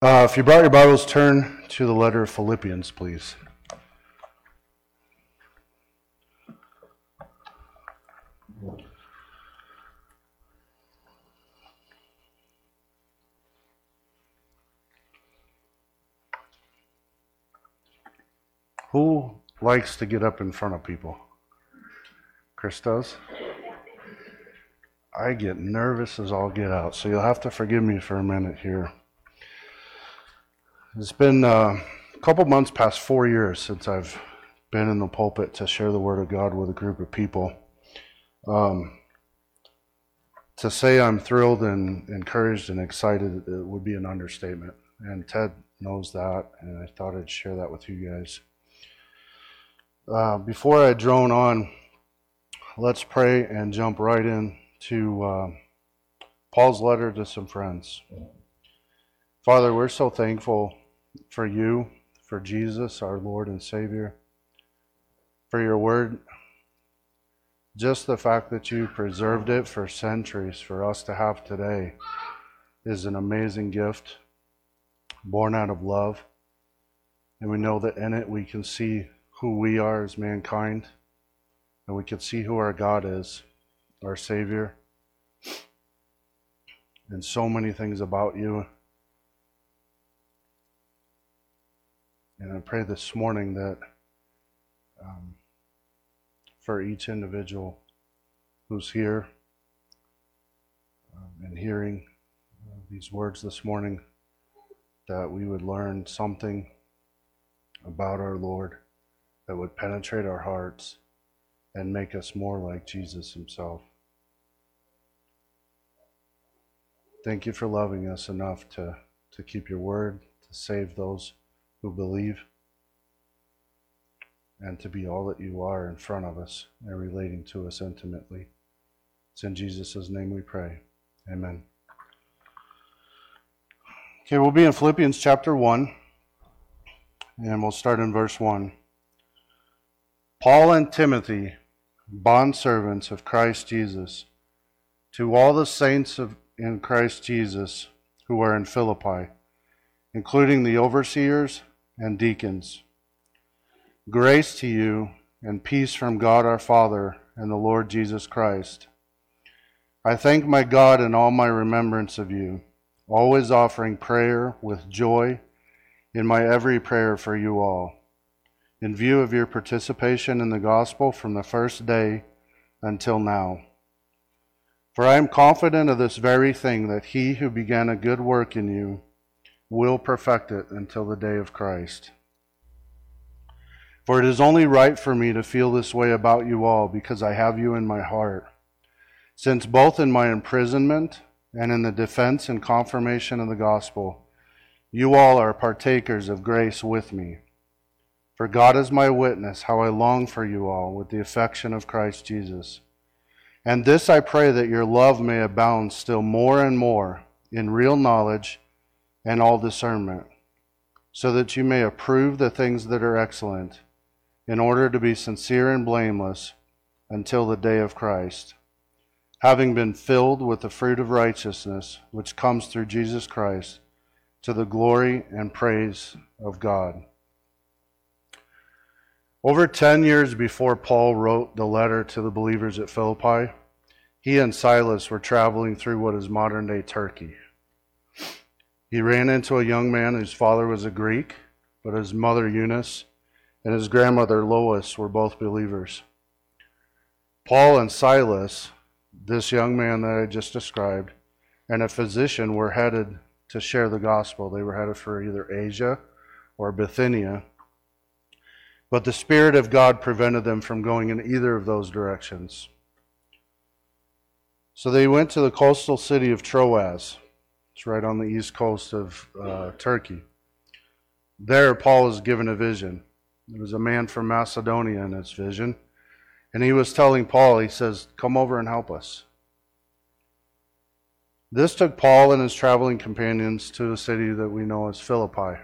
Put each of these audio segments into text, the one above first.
Uh, if you brought your Bibles, turn to the letter of Philippians, please. Who likes to get up in front of people? Chris does. I get nervous as all get out, so you'll have to forgive me for a minute here. It's been uh, a couple months past four years since I've been in the pulpit to share the Word of God with a group of people. Um, to say I'm thrilled and encouraged and excited it would be an understatement. And Ted knows that, and I thought I'd share that with you guys. Uh, before I drone on, let's pray and jump right in to uh, Paul's letter to some friends. Father, we're so thankful for you, for Jesus, our Lord and Savior, for your word. Just the fact that you preserved it for centuries for us to have today is an amazing gift, born out of love. And we know that in it we can see who we are as mankind, and we can see who our God is, our Savior, and so many things about you. And I pray this morning that um, for each individual who's here um, and hearing uh, these words this morning, that we would learn something about our Lord that would penetrate our hearts and make us more like Jesus Himself. Thank you for loving us enough to, to keep your word, to save those who believe, and to be all that you are in front of us and relating to us intimately. It's in Jesus' name we pray. Amen. Okay, we'll be in Philippians chapter 1, and we'll start in verse 1. Paul and Timothy, bondservants of Christ Jesus, to all the saints of, in Christ Jesus who are in Philippi, including the overseers and deacons. Grace to you and peace from God our Father and the Lord Jesus Christ. I thank my God in all my remembrance of you, always offering prayer with joy in my every prayer for you all in view of your participation in the gospel from the first day until now. For I am confident of this very thing that he who began a good work in you will perfect it until the day of Christ. For it is only right for me to feel this way about you all because I have you in my heart. Since both in my imprisonment and in the defense and confirmation of the gospel, you all are partakers of grace with me. For God is my witness, how I long for you all with the affection of Christ Jesus. And this I pray that your love may abound still more and more in real knowledge and all discernment, so that you may approve the things that are excellent, in order to be sincere and blameless until the day of Christ, having been filled with the fruit of righteousness which comes through Jesus Christ, to the glory and praise of God. Over 10 years before Paul wrote the letter to the believers at Philippi, he and Silas were traveling through what is modern day Turkey. He ran into a young man whose father was a Greek, but his mother Eunice and his grandmother Lois were both believers. Paul and Silas, this young man that I just described, and a physician were headed to share the gospel. They were headed for either Asia or Bithynia but the Spirit of God prevented them from going in either of those directions. So they went to the coastal city of Troas. It's right on the east coast of uh, Turkey. There, Paul is given a vision. There was a man from Macedonia in his vision. And he was telling Paul, he says, Come over and help us. This took Paul and his traveling companions to a city that we know as Philippi.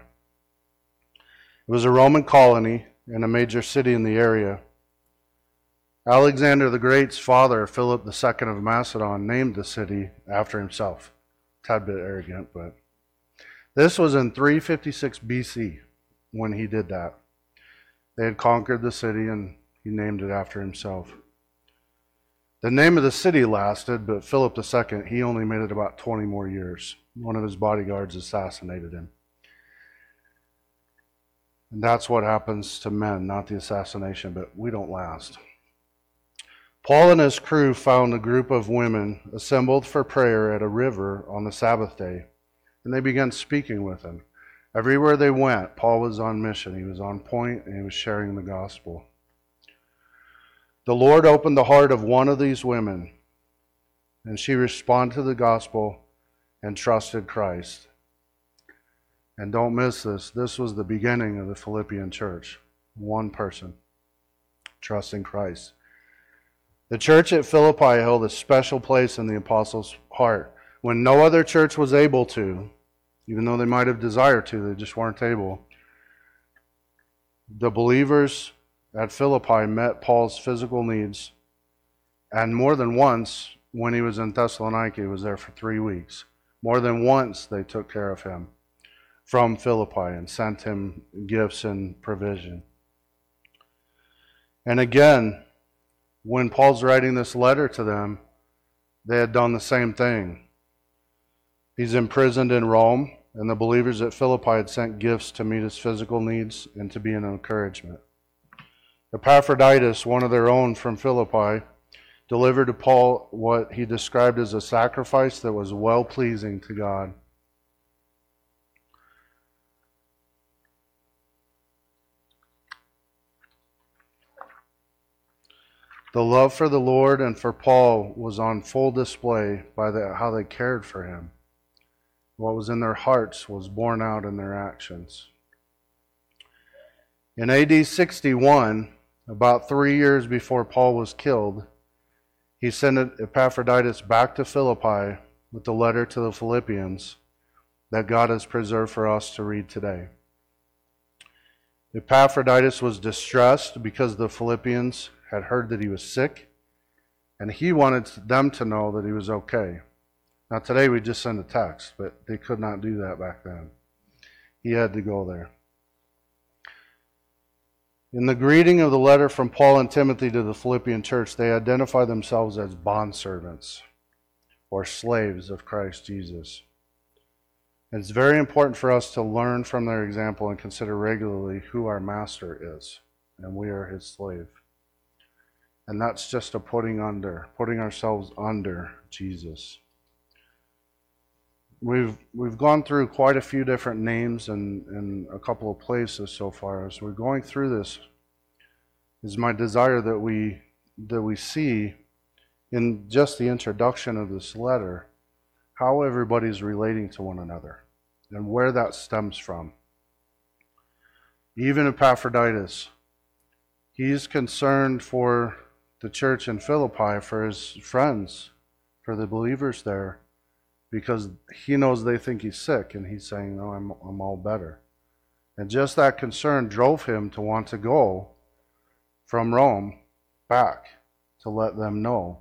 It was a Roman colony and a major city in the area. Alexander the Great's father, Philip II of Macedon, named the city after himself. Tad bit arrogant, but This was in 356 BC when he did that. They had conquered the city and he named it after himself. The name of the city lasted, but Philip II, he only made it about 20 more years. One of his bodyguards assassinated him. And that's what happens to men, not the assassination, but we don't last. Paul and his crew found a group of women assembled for prayer at a river on the Sabbath day, and they began speaking with them. Everywhere they went, Paul was on mission. He was on point and he was sharing the gospel. The Lord opened the heart of one of these women, and she responded to the gospel and trusted Christ. And don't miss this this was the beginning of the Philippian church. One person trusting Christ. The church at Philippi held a special place in the apostles' heart. When no other church was able to, even though they might have desired to, they just weren't able. The believers at Philippi met Paul's physical needs, and more than once, when he was in Thessalonica, he was there for three weeks. More than once, they took care of him from Philippi and sent him gifts and provision. And again, when Paul's writing this letter to them, they had done the same thing. He's imprisoned in Rome, and the believers at Philippi had sent gifts to meet his physical needs and to be an encouragement. Epaphroditus, one of their own from Philippi, delivered to Paul what he described as a sacrifice that was well pleasing to God. The love for the Lord and for Paul was on full display by the, how they cared for him. What was in their hearts was borne out in their actions. In AD 61, about three years before Paul was killed, he sent Epaphroditus back to Philippi with the letter to the Philippians that God has preserved for us to read today. Epaphroditus was distressed because the Philippians had heard that he was sick, and he wanted them to know that he was okay. Now, today we just send a text, but they could not do that back then. He had to go there. In the greeting of the letter from Paul and Timothy to the Philippian church, they identify themselves as bondservants or slaves of Christ Jesus. It's very important for us to learn from their example and consider regularly who our master is, and we are his slave. And that's just a putting under, putting ourselves under Jesus. We've we've gone through quite a few different names and in a couple of places so far. As we're going through this, is my desire that we that we see in just the introduction of this letter how everybody's relating to one another and where that stems from. Even Epaphroditus, he's concerned for the church in Philippi, for his friends, for the believers there, because he knows they think he's sick, and he's saying, No, I'm, I'm all better. And just that concern drove him to want to go from Rome back to let them know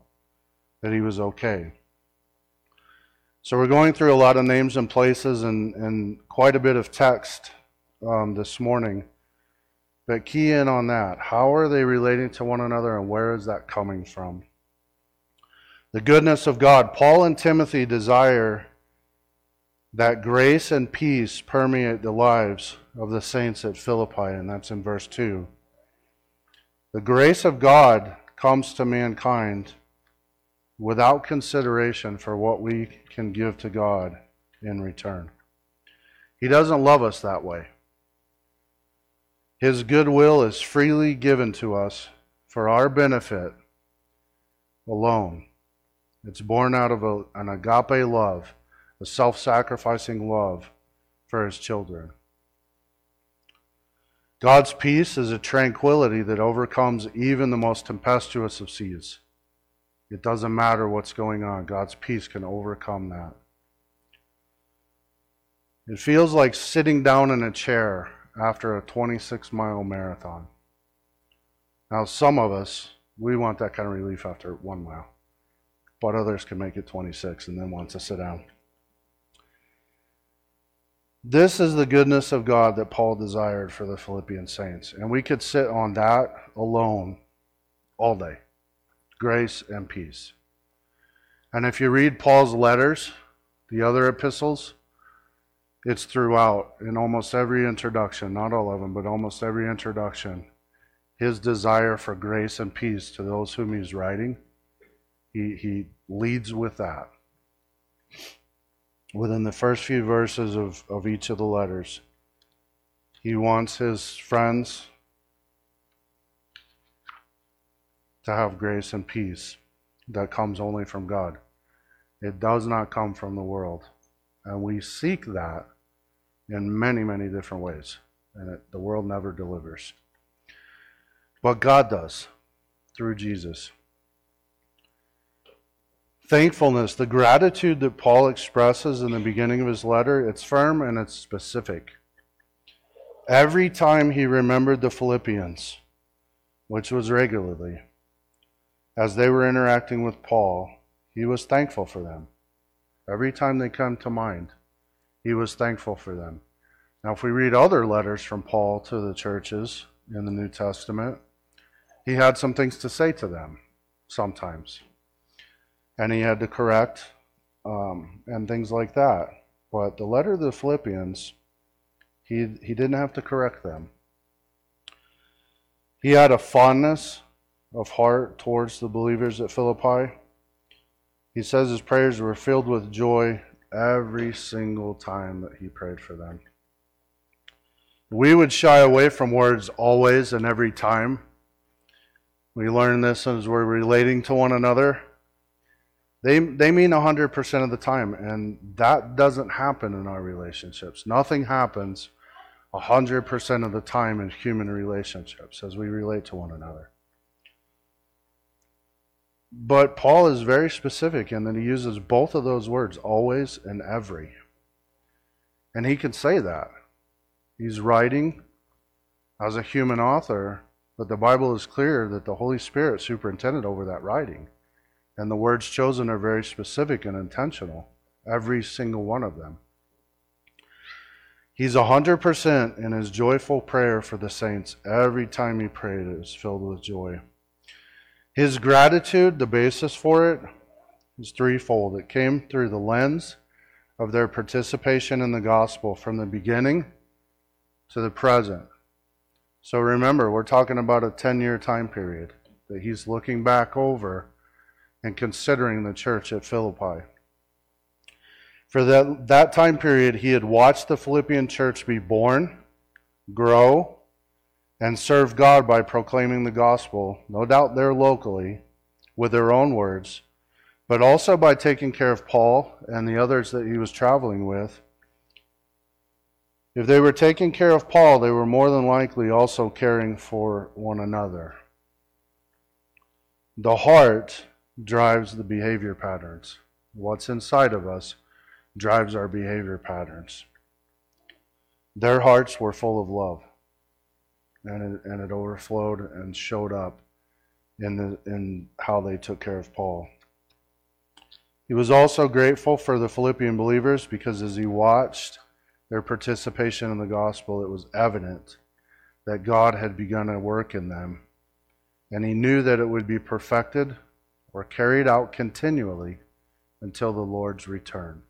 that he was okay. So we're going through a lot of names and places and, and quite a bit of text um, this morning. But key in on that. How are they relating to one another and where is that coming from? The goodness of God. Paul and Timothy desire that grace and peace permeate the lives of the saints at Philippi, and that's in verse 2. The grace of God comes to mankind without consideration for what we can give to God in return. He doesn't love us that way. His goodwill is freely given to us for our benefit alone. It's born out of a, an agape love, a self sacrificing love for his children. God's peace is a tranquility that overcomes even the most tempestuous of seas. It doesn't matter what's going on, God's peace can overcome that. It feels like sitting down in a chair after a 26 mile marathon. Now, some of us, we want that kind of relief after one mile, but others can make it 26 and then want to sit down. This is the goodness of God that Paul desired for the Philippian saints. And we could sit on that alone all day grace and peace. And if you read Paul's letters, the other epistles, it's throughout in almost every introduction, not all of them, but almost every introduction, his desire for grace and peace to those whom he's writing. He, he leads with that within the first few verses of, of each of the letters. He wants his friends to have grace and peace that comes only from God. It does not come from the world. And we seek that in many, many different ways. And it, the world never delivers. But God does through Jesus thankfulness, the gratitude that Paul expresses in the beginning of his letter, it's firm and it's specific. Every time he remembered the Philippians, which was regularly, as they were interacting with Paul, he was thankful for them. Every time they come to mind, he was thankful for them. Now, if we read other letters from Paul to the churches in the New Testament, he had some things to say to them sometimes and he had to correct um, and things like that. But the letter to the Philippians, he, he didn't have to correct them. He had a fondness of heart towards the believers at Philippi. He says his prayers were filled with joy every single time that he prayed for them. We would shy away from words always and every time. We learn this as we're relating to one another. They, they mean 100% of the time, and that doesn't happen in our relationships. Nothing happens 100% of the time in human relationships as we relate to one another. But Paul is very specific in that he uses both of those words, always and every. And he can say that. He's writing as a human author, but the Bible is clear that the Holy Spirit superintended over that writing. And the words chosen are very specific and intentional, every single one of them. He's 100% in his joyful prayer for the saints. Every time he prayed, it was filled with joy. His gratitude, the basis for it, is threefold. It came through the lens of their participation in the gospel from the beginning to the present. So remember, we're talking about a 10 year time period that he's looking back over and considering the church at Philippi. For that, that time period, he had watched the Philippian church be born, grow, and serve God by proclaiming the gospel, no doubt there locally, with their own words, but also by taking care of Paul and the others that he was traveling with. If they were taking care of Paul, they were more than likely also caring for one another. The heart drives the behavior patterns. What's inside of us drives our behavior patterns. Their hearts were full of love, and it, and it overflowed and showed up in, the, in how they took care of Paul. He was also grateful for the Philippian believers because as he watched their participation in the gospel, it was evident that God had begun a work in them. And he knew that it would be perfected or carried out continually until the Lord's return.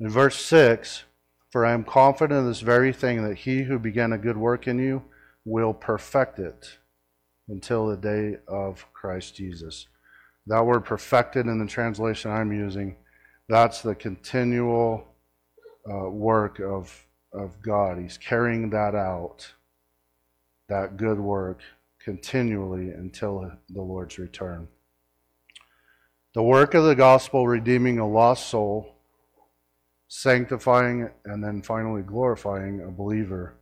In verse 6, for I am confident of this very thing that he who began a good work in you will perfect it until the day of Christ Jesus. That word perfected in the translation I'm using, that's the continual uh, work of, of God. He's carrying that out that good work continually until the Lord's return. The work of the gospel, redeeming a lost soul, sanctifying and then finally glorifying a believer,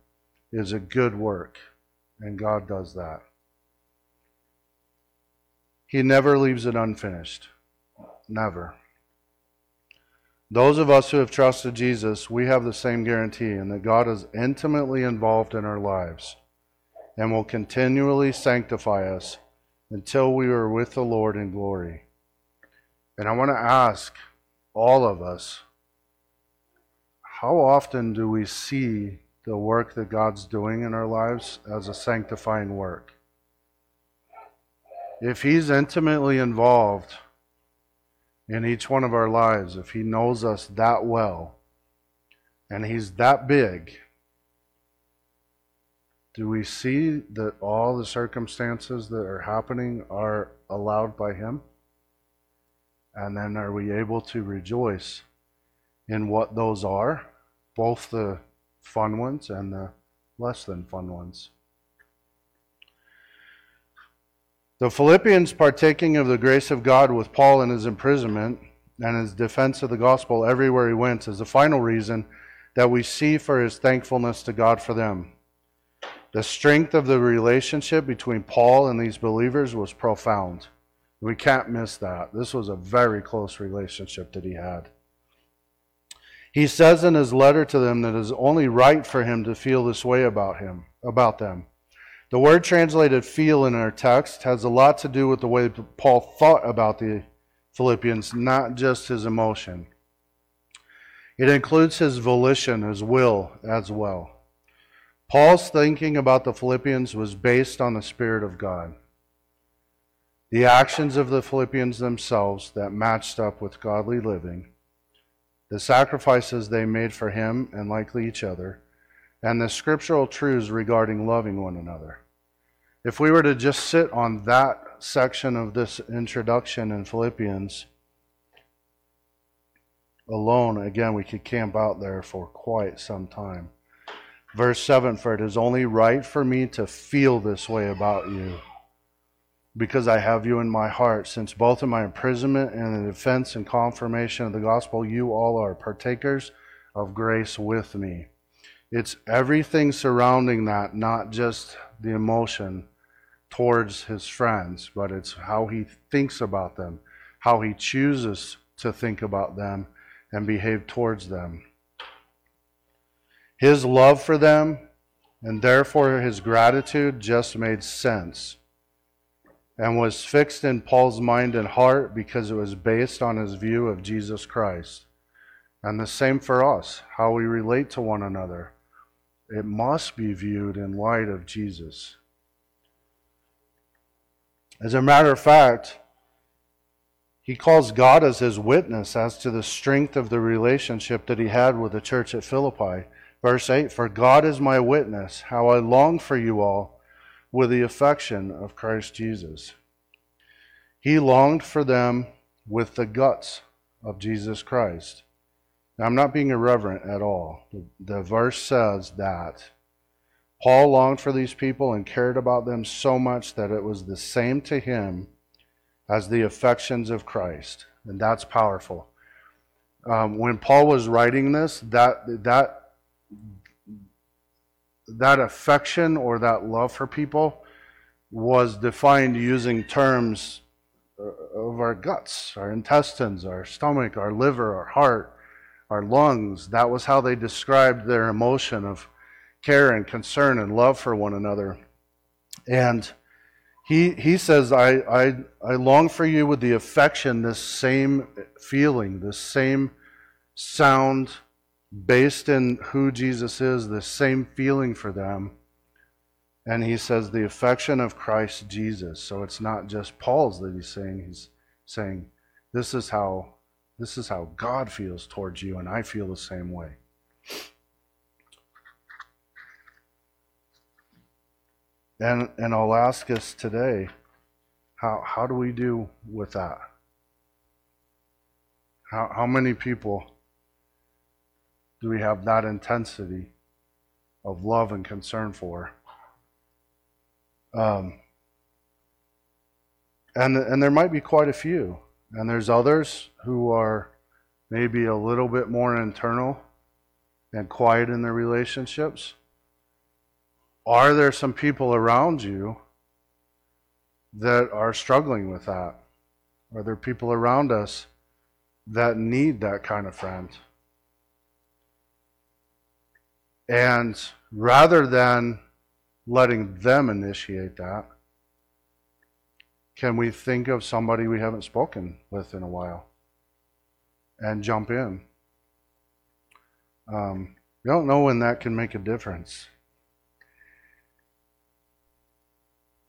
is a good work, and God does that. He never leaves it unfinished. Never. Those of us who have trusted Jesus, we have the same guarantee in that God is intimately involved in our lives and will continually sanctify us until we are with the Lord in glory. And I want to ask all of us, how often do we see the work that God's doing in our lives as a sanctifying work? If He's intimately involved in each one of our lives, if He knows us that well, and He's that big, do we see that all the circumstances that are happening are allowed by Him? And then are we able to rejoice in what those are, both the fun ones and the less than fun ones? The Philippians partaking of the grace of God with Paul in his imprisonment and his defense of the gospel everywhere he went is the final reason that we see for his thankfulness to God for them. The strength of the relationship between Paul and these believers was profound. We can't miss that. This was a very close relationship that he had. He says in his letter to them that it is only right for him to feel this way about him, about them. The word translated feel in our text has a lot to do with the way Paul thought about the Philippians, not just his emotion. It includes his volition, his will as well. Paul's thinking about the Philippians was based on the Spirit of God. The actions of the Philippians themselves that matched up with godly living, the sacrifices they made for him and likely each other, and the scriptural truths regarding loving one another. If we were to just sit on that section of this introduction in Philippians alone, again, we could camp out there for quite some time. Verse 7 For it is only right for me to feel this way about you, because I have you in my heart, since both in my imprisonment and in the defense and confirmation of the gospel, you all are partakers of grace with me. It's everything surrounding that, not just the emotion towards his friends, but it's how he thinks about them, how he chooses to think about them and behave towards them. His love for them and therefore his gratitude just made sense and was fixed in Paul's mind and heart because it was based on his view of Jesus Christ. And the same for us, how we relate to one another it must be viewed in light of Jesus. As a matter of fact, he calls God as his witness as to the strength of the relationship that he had with the church at Philippi. Verse 8 For God is my witness, how I long for you all with the affection of Christ Jesus. He longed for them with the guts of Jesus Christ. Now, I'm not being irreverent at all. The, the verse says that Paul longed for these people and cared about them so much that it was the same to him as the affections of Christ. And that's powerful. Um, when Paul was writing this, that, that, that affection or that love for people was defined using terms uh, of our guts, our intestines, our stomach, our liver, our heart our lungs. That was how they described their emotion of care and concern and love for one another. And he, he says, I, I, I long for you with the affection, this same feeling, this same sound based in who Jesus is, the same feeling for them. And he says, the affection of Christ Jesus. So it's not just Paul's that he's saying, he's saying, this is how this is how God feels towards you, and I feel the same way. And, and I'll ask us today how, how do we do with that? How, how many people do we have that intensity of love and concern for? Um, and, and there might be quite a few. And there's others who are maybe a little bit more internal and quiet in their relationships. Are there some people around you that are struggling with that? Are there people around us that need that kind of friend? And rather than letting them initiate that, can we think of somebody we haven't spoken with in a while? and jump in. Um, don't know when that can make a difference.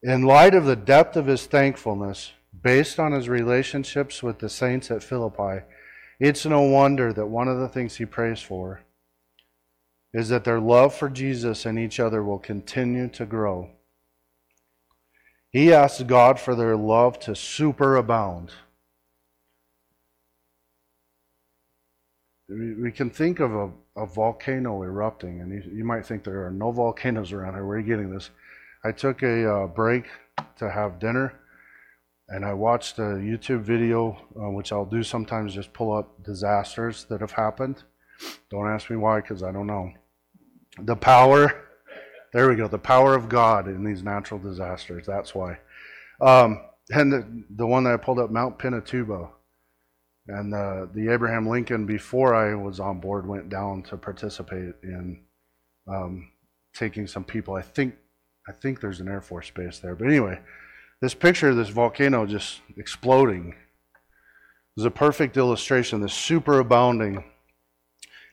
In light of the depth of his thankfulness, based on his relationships with the saints at Philippi, it's no wonder that one of the things he prays for is that their love for Jesus and each other will continue to grow. He asks God for their love to superabound. We can think of a, a volcano erupting, and you, you, might think there are no volcanoes around here. Where are you getting this? I took a uh, break to have dinner, and I watched a YouTube video, uh, which I'll do sometimes just pull up disasters that have happened. Don't ask me why, because I don't know. The power, there we go, the power of God in these natural disasters. That's why. Um, and the, the, one that I pulled up, Mount Pinatubo. And uh, the Abraham Lincoln, before I was on board, went down to participate in um, taking some people. I think I think there's an Air Force base there. But anyway, this picture of this volcano just exploding is a perfect illustration, this superabounding.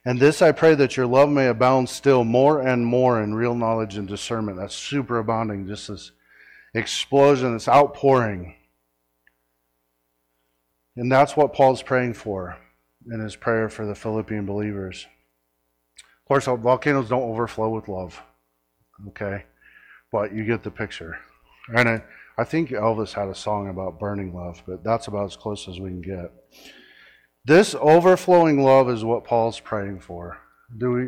And this I pray that your love may abound still more and more in real knowledge and discernment. That's superabounding, just this explosion, this outpouring. And that's what Paul's praying for in his prayer for the Philippian believers. Of course, volcanoes don't overflow with love. Okay? but you get the picture. And I, I think Elvis had a song about burning love, but that's about as close as we can get. This overflowing love is what Paul's praying for. Do we,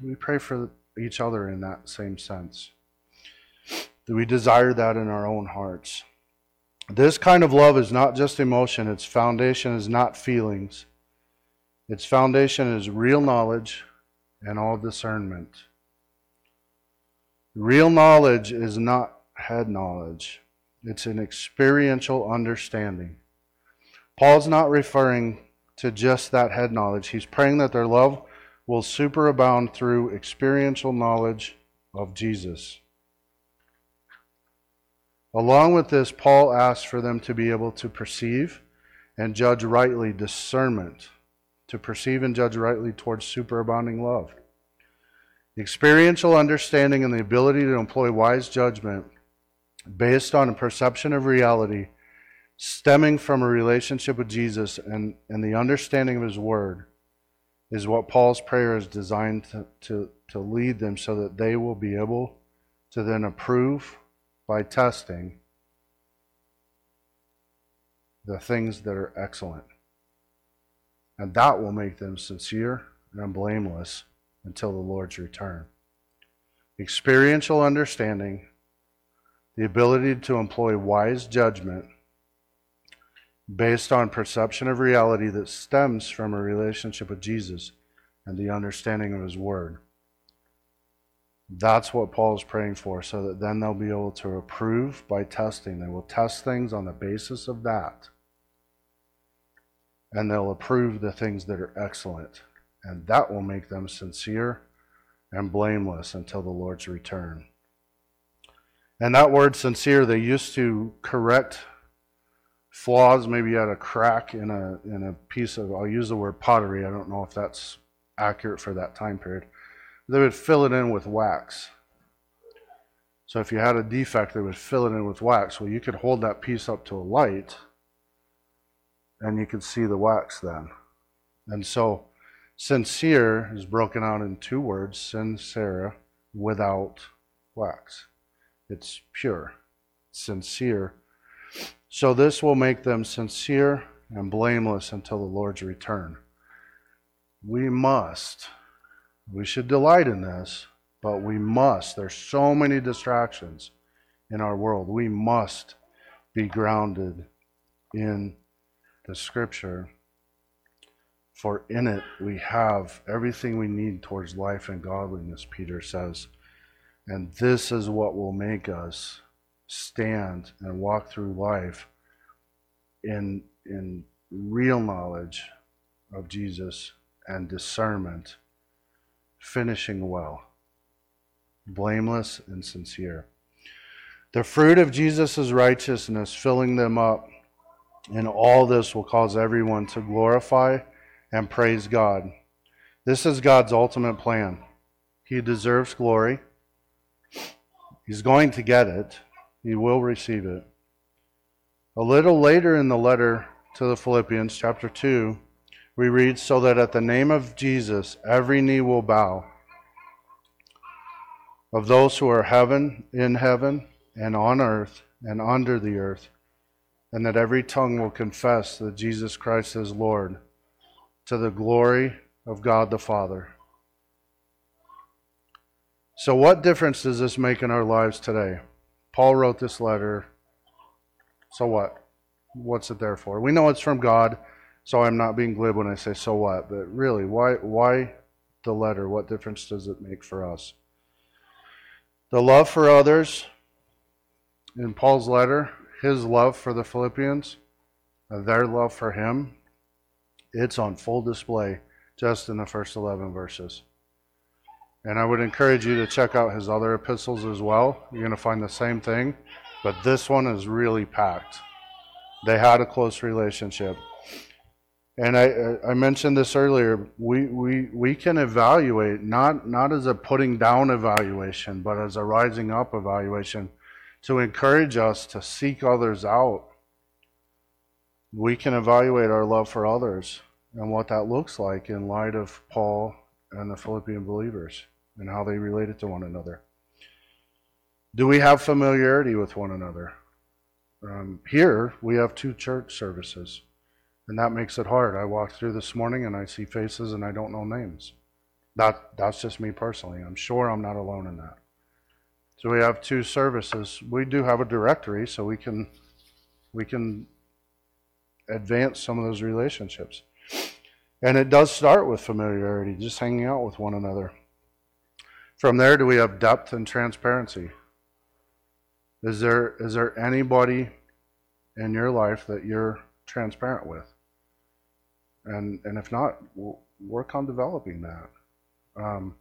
do we pray for each other in that same sense? Do we desire that in our own hearts? This kind of love is not just emotion, its foundation is not feelings. Its foundation is real knowledge and all discernment. Real knowledge is not head knowledge, it's an experiential understanding. Paul's not referring to just that head knowledge, he's praying that their love will superabound through experiential knowledge of Jesus. Along with this, Paul asks for them to be able to perceive and judge rightly, discernment, to perceive and judge rightly towards superabounding love. Experiential understanding and the ability to employ wise judgment based on a perception of reality stemming from a relationship with Jesus and, and the understanding of His Word is what Paul's prayer is designed to, to, to lead them so that they will be able to then approve by testing the things that are excellent. And that will make them sincere and blameless until the Lord's return. Experiential understanding, the ability to employ wise judgment based on perception of reality that stems from a relationship with Jesus and the understanding of His Word. That's what Paul is praying for, so that then they'll be able to approve by testing. They will test things on the basis of that. And they'll approve the things that are excellent and that will make them sincere and blameless until the Lord's return. And that word sincere, they used to correct flaws, maybe at a crack in a in a piece of I'll use the word pottery. I don't know if that's accurate for that time period. They would fill it in with wax. So if you had a defect, they would fill it in with wax. Well, you could hold that piece up to a light and you could see the wax then. And so Sincere is broken out in two words, sincera, without wax. It's pure, sincere. So this will make them sincere and blameless until the Lord's return. We must, we should delight in this, but we must. There's so many distractions in our world. We must be grounded in the scripture for in it we have everything we need towards life and godliness, Peter says. And this is what will make us stand and walk through life in, in real knowledge of Jesus and discernment, finishing well, blameless and sincere. The fruit of Jesus' righteousness filling them up and all this will cause everyone to glorify and praise God. This is God's ultimate plan. He deserves glory. He's going to get it. He will receive it. A little later in the letter to the Philippians, chapter 2, we read, So that at the name of Jesus every knee will bow, of those who are heaven, in heaven, and on earth, and under the earth, and that every tongue will confess that Jesus Christ is Lord, to the glory of God the Father. So, what difference does this make in our lives today? Paul wrote this letter. So what? What's it there for? We know it's from God, so I'm not being glib when I say so what, but really, why why the letter? What difference does it make for us? The love for others in Paul's letter, his love for the Philippians, their love for him, it's on full display just in the first 11 verses. And I would encourage you to check out his other epistles as well. You're going to find the same thing, but this one is really packed. They had a close relationship. And I, I mentioned this earlier. We, we, we can evaluate, not, not as a putting down evaluation, but as a rising up evaluation to encourage us to seek others out. We can evaluate our love for others and what that looks like in light of Paul and the Philippian believers and how they related to one another. Do we have familiarity with one another? Um, here, we have two church services, and that makes it hard. I walked through this morning and I see faces and I don't know names. That, that's just me personally. I'm sure I'm not alone in that. So we have two services. We do have a directory, so we can we can advance some of those relationships. And it does start with familiarity, just hanging out with one another. From there, do we have depth and transparency? Is there, is there anybody in your life that you're transparent with? And, and if not, work on developing that. Um,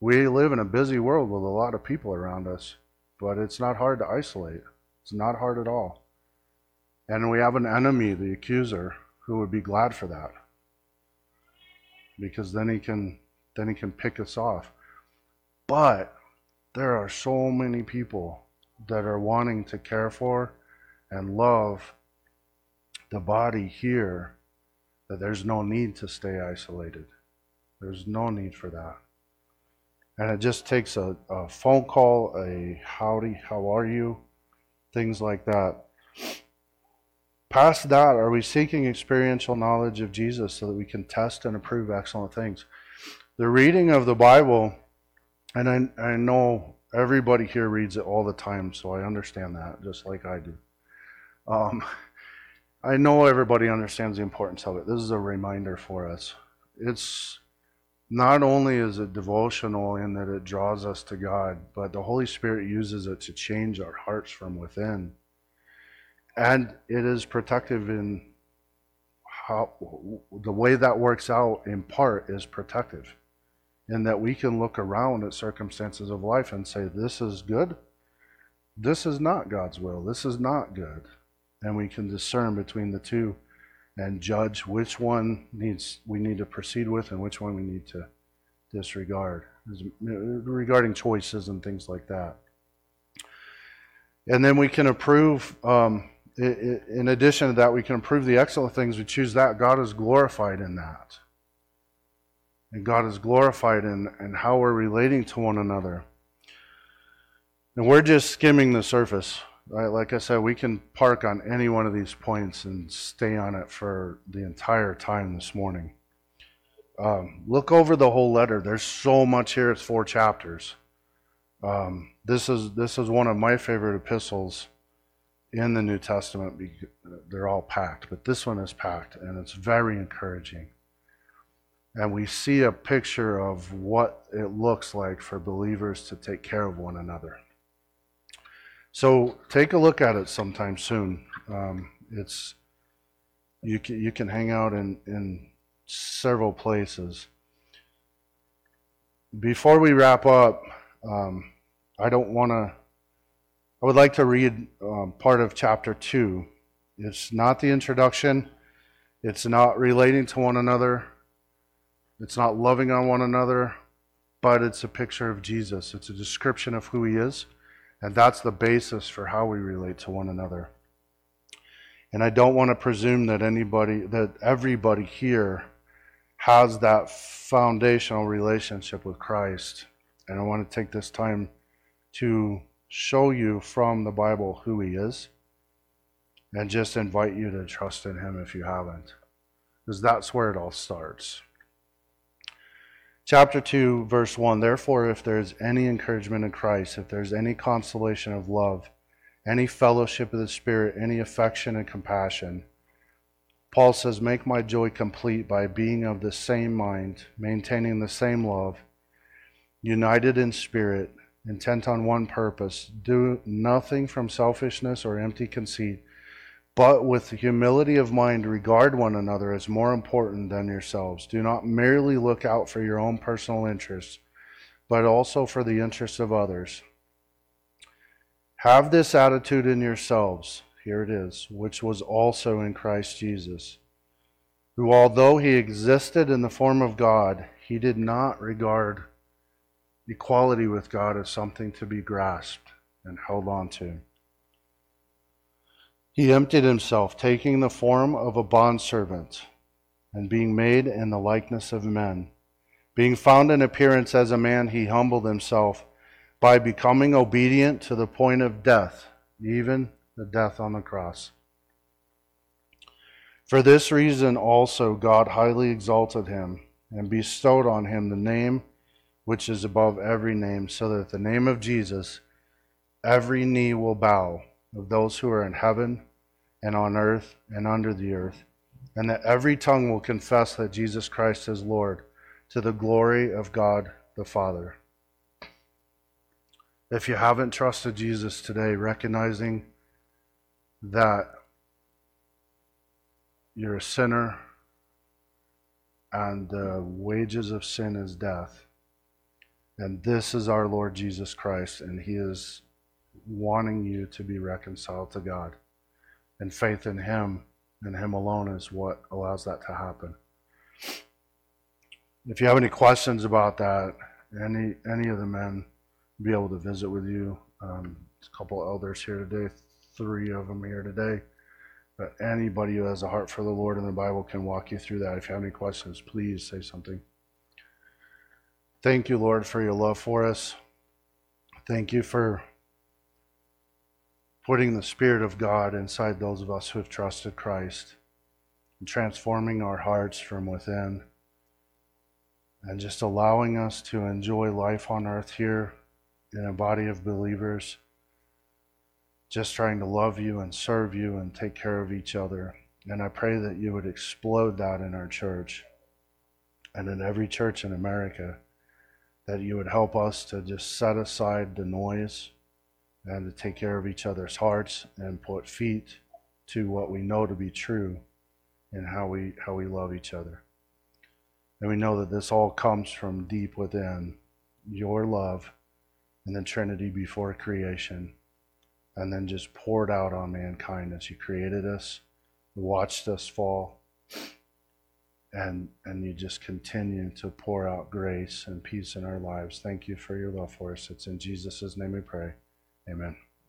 we live in a busy world with a lot of people around us, but it's not hard to isolate. It's not hard at all. And we have an enemy, the accuser, who would be glad for that. Because then he can then he can pick us off. But there are so many people that are wanting to care for and love the body here that there's no need to stay isolated. There's no need for that. And it just takes a, a phone call, a howdy, how are you, things like that. Past that, are we seeking experiential knowledge of Jesus so that we can test and approve excellent things? The reading of the Bible and I, I know everybody here reads it all the time, so I understand that, just like I do. Um, I know everybody understands the importance of it. This is a reminder for us. It's not only is it devotional in that it draws us to God, but the Holy Spirit uses it to change our hearts from within. And it is protective in how the way that works out in part is protective in that we can look around at circumstances of life and say, This is good. This is not God's will. This is not good. And we can discern between the two and judge which one needs we need to proceed with and which one we need to disregard regarding choices and things like that. And then we can approve, um, in addition to that, we can approve the excellent things. We choose that. God is glorified in that and God is glorified in, in how we're relating to one another. And we're just skimming the surface. Right? Like I said, we can park on any one of these points and stay on it for the entire time this morning. Um, look over the whole letter. There's so much here. It's four chapters. Um, this is this is one of my favorite epistles in the New Testament. They're all packed, but this one is packed, and it's very encouraging and we see a picture of what it looks like for believers to take care of one another. So take a look at it sometime soon. Um, it's you can you can hang out in in several places. Before we wrap up, um, I don't want to. I would like to read um, part of chapter two. It's not the introduction. It's not relating to one another It's not loving on one another, but it's a picture of Jesus. It's a description of who he is, and that's the basis for how we relate to one another. And I don't want to presume that anybody, that everybody here has that foundational relationship with Christ. And I want to take this time to show you from the Bible who He is and just invite you to trust in Him if you haven't. Because that's where it all starts. Chapter 2, verse 1 Therefore, if there is any encouragement in Christ, if there's any consolation of love, any fellowship of the Spirit, any affection and compassion, Paul says, Make my joy complete by being of the same mind, maintaining the same love, united in spirit, intent on one purpose. Do nothing from selfishness or empty conceit, but with humility of mind, regard one another as more important than yourselves. Do not merely look out for your own personal interests, but also for the interests of others. Have this attitude in yourselves here it is, which was also in Christ Jesus, who, although he existed in the form of God, he did not regard equality with God as something to be grasped and held on to. He emptied himself, taking the form of a bondservant, and being made in the likeness of men. Being found in appearance as a man, he humbled himself by becoming obedient to the point of death, even the death on the cross. For this reason also God highly exalted him and bestowed on him the name which is above every name, so that the name of Jesus every knee will bow of those who are in heaven and on earth and under the earth, and that every tongue will confess that Jesus Christ is Lord to the glory of God the Father. If you haven't trusted Jesus today, recognizing that you're a sinner and the wages of sin is death. And this is our Lord Jesus Christ, and He is wanting you to be reconciled to God. And faith in Him and Him alone is what allows that to happen. If you have any questions about that, any any of the men be able to visit with you. Um, a couple elders here today three of them here today. But anybody who has a heart for the Lord in the Bible can walk you through that. If you have any questions, please say something. Thank you, Lord, for your love for us. Thank you for putting the Spirit of God inside those of us who have trusted Christ and transforming our hearts from within and just allowing us to enjoy life on earth here in a body of believers just trying to love you and serve you and take care of each other. And I pray that you would explode that in our church and in every church in America, that you would help us to just set aside the noise and to take care of each other's hearts and put feet to what we know to be true and how we how we love each other. And we know that this all comes from deep within your love and the Trinity before creation and then just poured out on mankind as you created us, watched us fall, and and you just continue to pour out grace and peace in our lives. Thank you for your love for us. It's in Jesus' name we pray. Amen.